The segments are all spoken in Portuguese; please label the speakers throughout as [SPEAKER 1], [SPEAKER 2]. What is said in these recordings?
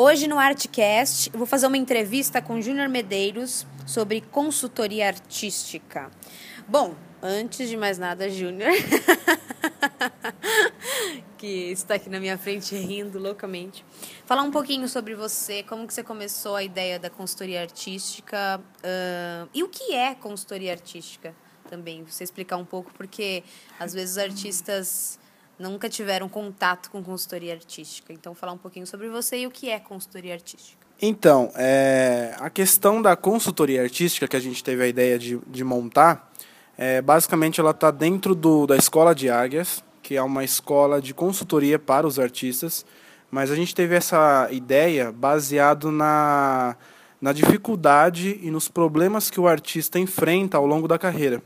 [SPEAKER 1] Hoje no Artcast eu vou fazer uma entrevista com Júnior Medeiros sobre consultoria artística. Bom, antes de mais nada, Júnior, que está aqui na minha frente rindo loucamente, falar um pouquinho sobre você, como que você começou a ideia da consultoria artística uh, e o que é consultoria artística também. Você explicar um pouco, porque às vezes os artistas nunca tiveram contato com consultoria artística. Então, falar um pouquinho sobre você e o que é consultoria artística.
[SPEAKER 2] Então, é, a questão da consultoria artística que a gente teve a ideia de, de montar, é, basicamente ela está dentro do, da Escola de Águias, que é uma escola de consultoria para os artistas, mas a gente teve essa ideia baseado na, na dificuldade e nos problemas que o artista enfrenta ao longo da carreira.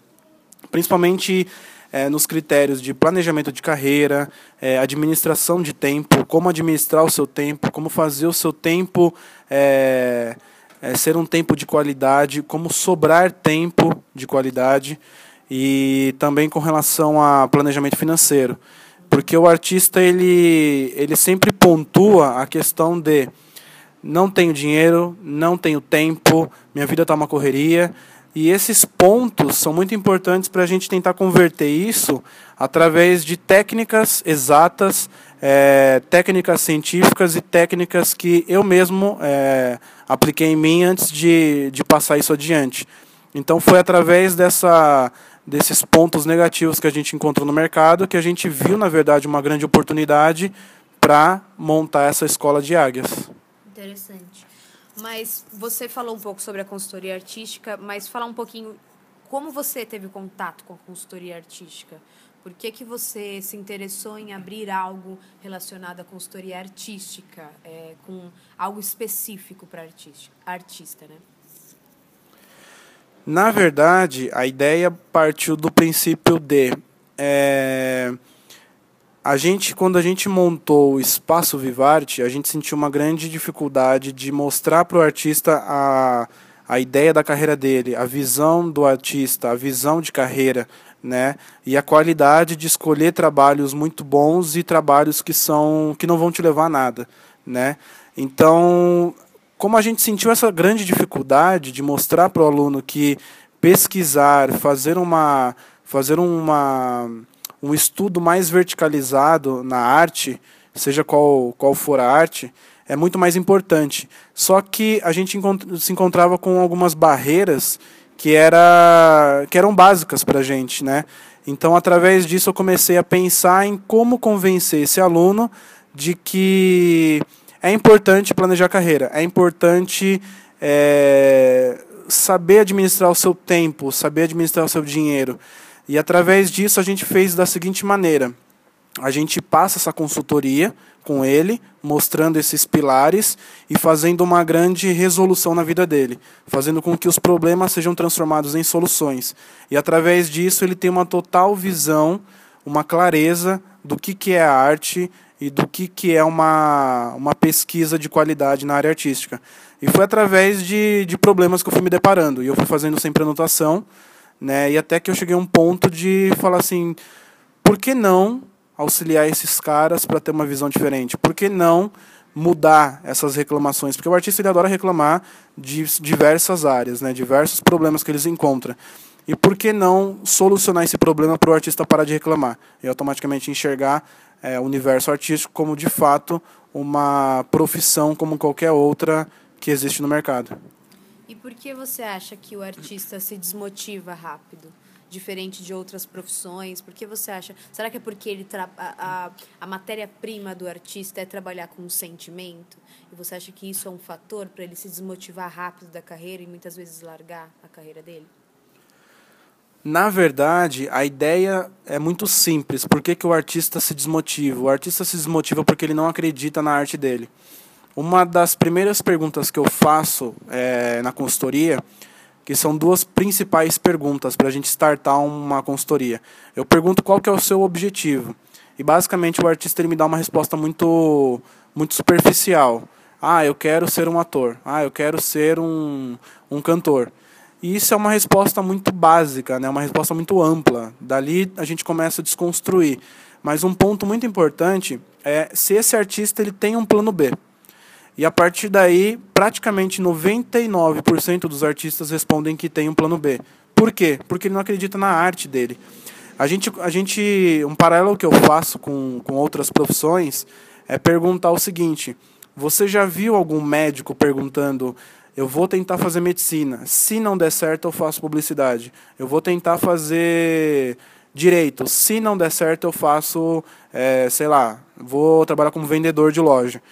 [SPEAKER 2] Principalmente é, nos critérios de planejamento de carreira, é, administração de tempo, como administrar o seu tempo, como fazer o seu tempo é, é, ser um tempo de qualidade, como sobrar tempo de qualidade e também com relação a planejamento financeiro, porque o artista ele ele sempre pontua a questão de não tenho dinheiro, não tenho tempo, minha vida está uma correria e esses pontos são muito importantes para a gente tentar converter isso através de técnicas exatas, é, técnicas científicas e técnicas que eu mesmo é, apliquei em mim antes de, de passar isso adiante. Então foi através dessa, desses pontos negativos que a gente encontrou no mercado que a gente viu, na verdade, uma grande oportunidade para montar essa escola de águias.
[SPEAKER 1] Interessante. Mas você falou um pouco sobre a consultoria artística, mas falar um pouquinho como você teve contato com a consultoria artística? Por que, que você se interessou em abrir algo relacionado à consultoria artística, é, com algo específico para artista, né?
[SPEAKER 2] Na verdade, a ideia partiu do princípio de é, a gente, quando a gente montou o Espaço Vivarte, a gente sentiu uma grande dificuldade de mostrar para o artista a, a ideia da carreira dele, a visão do artista, a visão de carreira, né? E a qualidade de escolher trabalhos muito bons e trabalhos que são que não vão te levar a nada, né? Então, como a gente sentiu essa grande dificuldade de mostrar para o aluno que pesquisar, fazer uma fazer uma um estudo mais verticalizado na arte, seja qual, qual for a arte, é muito mais importante. Só que a gente se encontrava com algumas barreiras que, era, que eram básicas para a gente. Né? Então, através disso, eu comecei a pensar em como convencer esse aluno de que é importante planejar carreira, é importante é, saber administrar o seu tempo, saber administrar o seu dinheiro. E através disso a gente fez da seguinte maneira: a gente passa essa consultoria com ele, mostrando esses pilares e fazendo uma grande resolução na vida dele, fazendo com que os problemas sejam transformados em soluções. E através disso ele tem uma total visão, uma clareza do que, que é a arte e do que, que é uma, uma pesquisa de qualidade na área artística. E foi através de, de problemas que eu fui me deparando. E eu fui fazendo sempre anotação né? E até que eu cheguei a um ponto de falar assim, por que não auxiliar esses caras para ter uma visão diferente? Por que não mudar essas reclamações? Porque o artista ele adora reclamar de diversas áreas, né? Diversos problemas que eles encontram. E por que não solucionar esse problema para o artista parar de reclamar e automaticamente enxergar é, o universo artístico como de fato uma profissão como qualquer outra que existe no mercado?
[SPEAKER 1] E por que você acha que o artista se desmotiva rápido? Diferente de outras profissões? Por que você acha? Será que é porque ele tra... a, a, a matéria-prima do artista é trabalhar com o sentimento? E você acha que isso é um fator para ele se desmotivar rápido da carreira e muitas vezes largar a carreira dele?
[SPEAKER 2] Na verdade, a ideia é muito simples. Por que, que o artista se desmotiva? O artista se desmotiva porque ele não acredita na arte dele. Uma das primeiras perguntas que eu faço é, na consultoria, que são duas principais perguntas para a gente startar uma consultoria. Eu pergunto qual que é o seu objetivo. E basicamente o artista ele me dá uma resposta muito, muito superficial. Ah, eu quero ser um ator. Ah, eu quero ser um, um cantor. E isso é uma resposta muito básica, né? uma resposta muito ampla. Dali a gente começa a desconstruir. Mas um ponto muito importante é se esse artista ele tem um plano B. E a partir daí, praticamente 99% dos artistas respondem que tem um plano B. Por quê? Porque ele não acredita na arte dele. A gente, a gente um paralelo que eu faço com, com outras profissões é perguntar o seguinte: você já viu algum médico perguntando eu vou tentar fazer medicina. Se não der certo, eu faço publicidade. Eu vou tentar fazer direito. Se não der certo, eu faço, é, sei lá, vou trabalhar como vendedor de loja.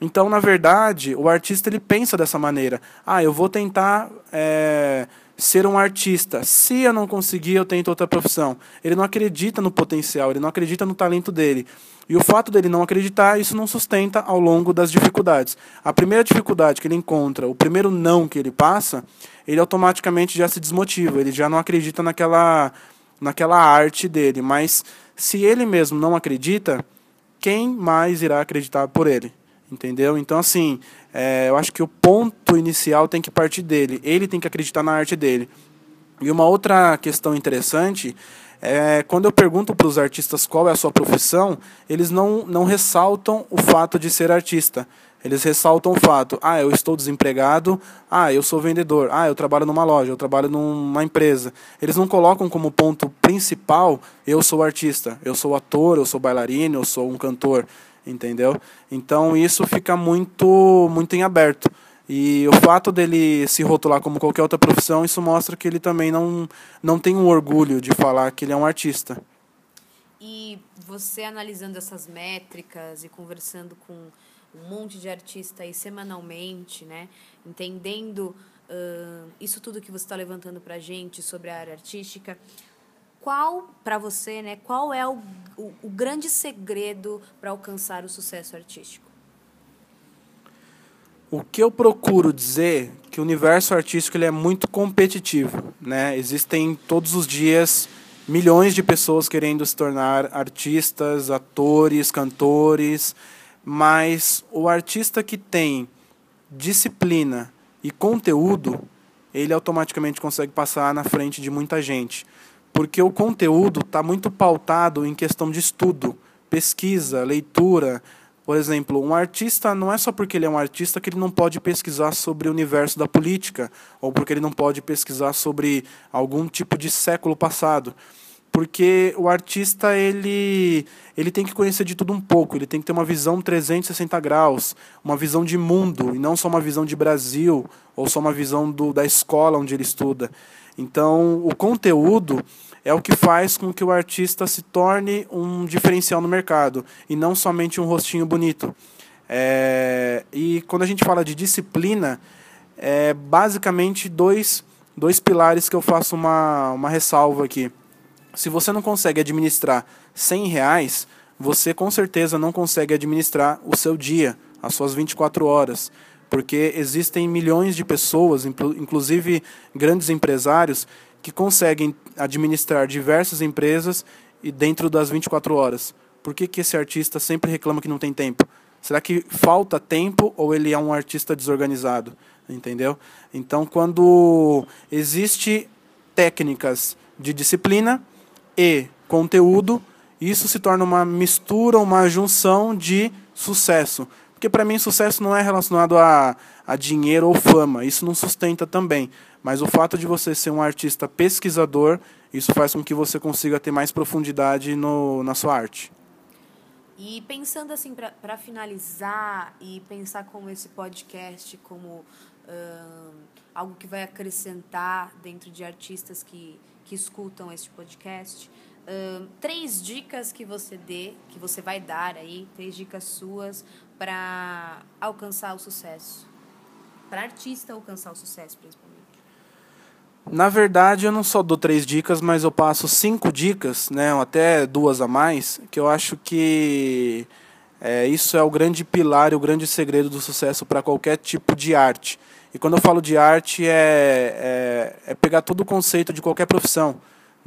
[SPEAKER 2] Então, na verdade, o artista ele pensa dessa maneira. Ah, eu vou tentar é, ser um artista. Se eu não conseguir, eu tento outra profissão. Ele não acredita no potencial, ele não acredita no talento dele. E o fato dele não acreditar, isso não sustenta ao longo das dificuldades. A primeira dificuldade que ele encontra, o primeiro não que ele passa, ele automaticamente já se desmotiva, ele já não acredita naquela, naquela arte dele. Mas se ele mesmo não acredita, quem mais irá acreditar por ele? Entendeu? Então, assim, é, eu acho que o ponto inicial tem que partir dele. Ele tem que acreditar na arte dele. E uma outra questão interessante é quando eu pergunto para os artistas qual é a sua profissão, eles não, não ressaltam o fato de ser artista. Eles ressaltam o fato, ah, eu estou desempregado, ah, eu sou vendedor, ah, eu trabalho numa loja, eu trabalho numa empresa. Eles não colocam como ponto principal, eu sou artista, eu sou ator, eu sou bailarino, eu sou um cantor entendeu? Então isso fica muito muito em aberto. E o fato dele se rotular como qualquer outra profissão, isso mostra que ele também não, não tem um orgulho de falar que ele é um artista.
[SPEAKER 1] E você analisando essas métricas e conversando com um monte de artistas aí semanalmente, né? Entendendo uh, isso tudo que você está levantando para a gente sobre a área artística, qual, para você, né, qual é o, o, o grande segredo para alcançar o sucesso artístico?
[SPEAKER 2] O que eu procuro dizer que o universo artístico ele é muito competitivo, né? Existem todos os dias milhões de pessoas querendo se tornar artistas, atores, cantores, mas o artista que tem disciplina e conteúdo, ele automaticamente consegue passar na frente de muita gente porque o conteúdo está muito pautado em questão de estudo, pesquisa, leitura. Por exemplo, um artista não é só porque ele é um artista que ele não pode pesquisar sobre o universo da política, ou porque ele não pode pesquisar sobre algum tipo de século passado. Porque o artista ele, ele tem que conhecer de tudo um pouco, ele tem que ter uma visão 360 graus, uma visão de mundo, e não só uma visão de Brasil, ou só uma visão do, da escola onde ele estuda. Então, o conteúdo é o que faz com que o artista se torne um diferencial no mercado e não somente um rostinho bonito. É, e quando a gente fala de disciplina, é basicamente dois, dois pilares que eu faço uma, uma ressalva aqui. Se você não consegue administrar 100 reais, você com certeza não consegue administrar o seu dia, as suas 24 horas. Porque existem milhões de pessoas, inclusive grandes empresários, que conseguem administrar diversas empresas e dentro das 24 horas. Por que, que esse artista sempre reclama que não tem tempo? Será que falta tempo ou ele é um artista desorganizado? Entendeu? Então, quando existe técnicas de disciplina e conteúdo, isso se torna uma mistura, uma junção de sucesso. Porque para mim sucesso não é relacionado a, a dinheiro ou fama, isso não sustenta também. Mas o fato de você ser um artista pesquisador, isso faz com que você consiga ter mais profundidade no, na sua arte.
[SPEAKER 1] E pensando assim, para finalizar e pensar como esse podcast como algo que vai acrescentar dentro de artistas que, que escutam este podcast, três dicas que você dê, que você vai dar aí, três dicas suas para alcançar o sucesso. Para artista alcançar o sucesso, principalmente.
[SPEAKER 2] Na verdade, eu não só dou três dicas, mas eu passo cinco dicas, né, até duas a mais, que eu acho que é, isso é o grande pilar o grande segredo do sucesso para qualquer tipo de arte. E quando eu falo de arte, é, é, é, pegar todo o conceito de qualquer profissão.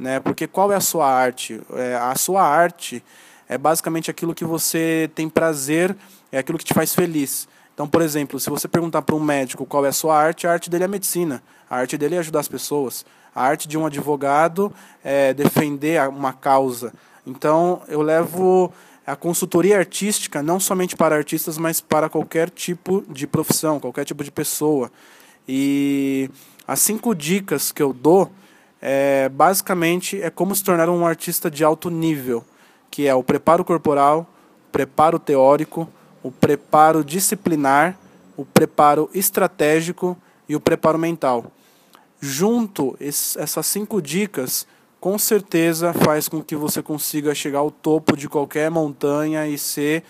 [SPEAKER 2] Né? Porque qual é a sua arte? É, a sua arte é basicamente aquilo que você tem prazer, é aquilo que te faz feliz. Então, por exemplo, se você perguntar para um médico qual é a sua arte, a arte dele é a medicina. A arte dele é ajudar as pessoas. A arte de um advogado é defender uma causa. Então, eu levo a consultoria artística não somente para artistas, mas para qualquer tipo de profissão, qualquer tipo de pessoa. E as cinco dicas que eu dou, é, basicamente, é como se tornar um artista de alto nível, que é o preparo corporal, preparo teórico, o preparo disciplinar, o preparo estratégico e o preparo mental. Junto, essas cinco dicas com certeza faz com que você consiga chegar ao topo de qualquer montanha e ser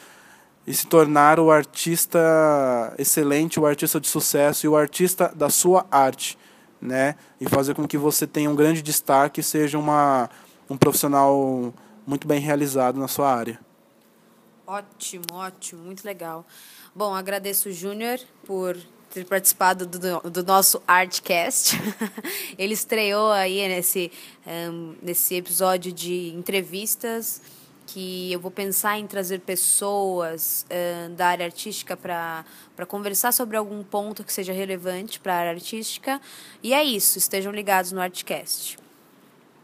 [SPEAKER 2] e se tornar o artista excelente, o artista de sucesso e o artista da sua arte, né? E fazer com que você tenha um grande destaque seja uma, um profissional muito bem realizado na sua área.
[SPEAKER 1] Ótimo, ótimo, muito legal. Bom, agradeço o Júnior por ter participado do, do nosso Artcast. Ele estreou aí nesse, um, nesse episódio de entrevistas que eu vou pensar em trazer pessoas uh, da área artística para conversar sobre algum ponto que seja relevante para a área artística. E é isso, estejam ligados no Artcast.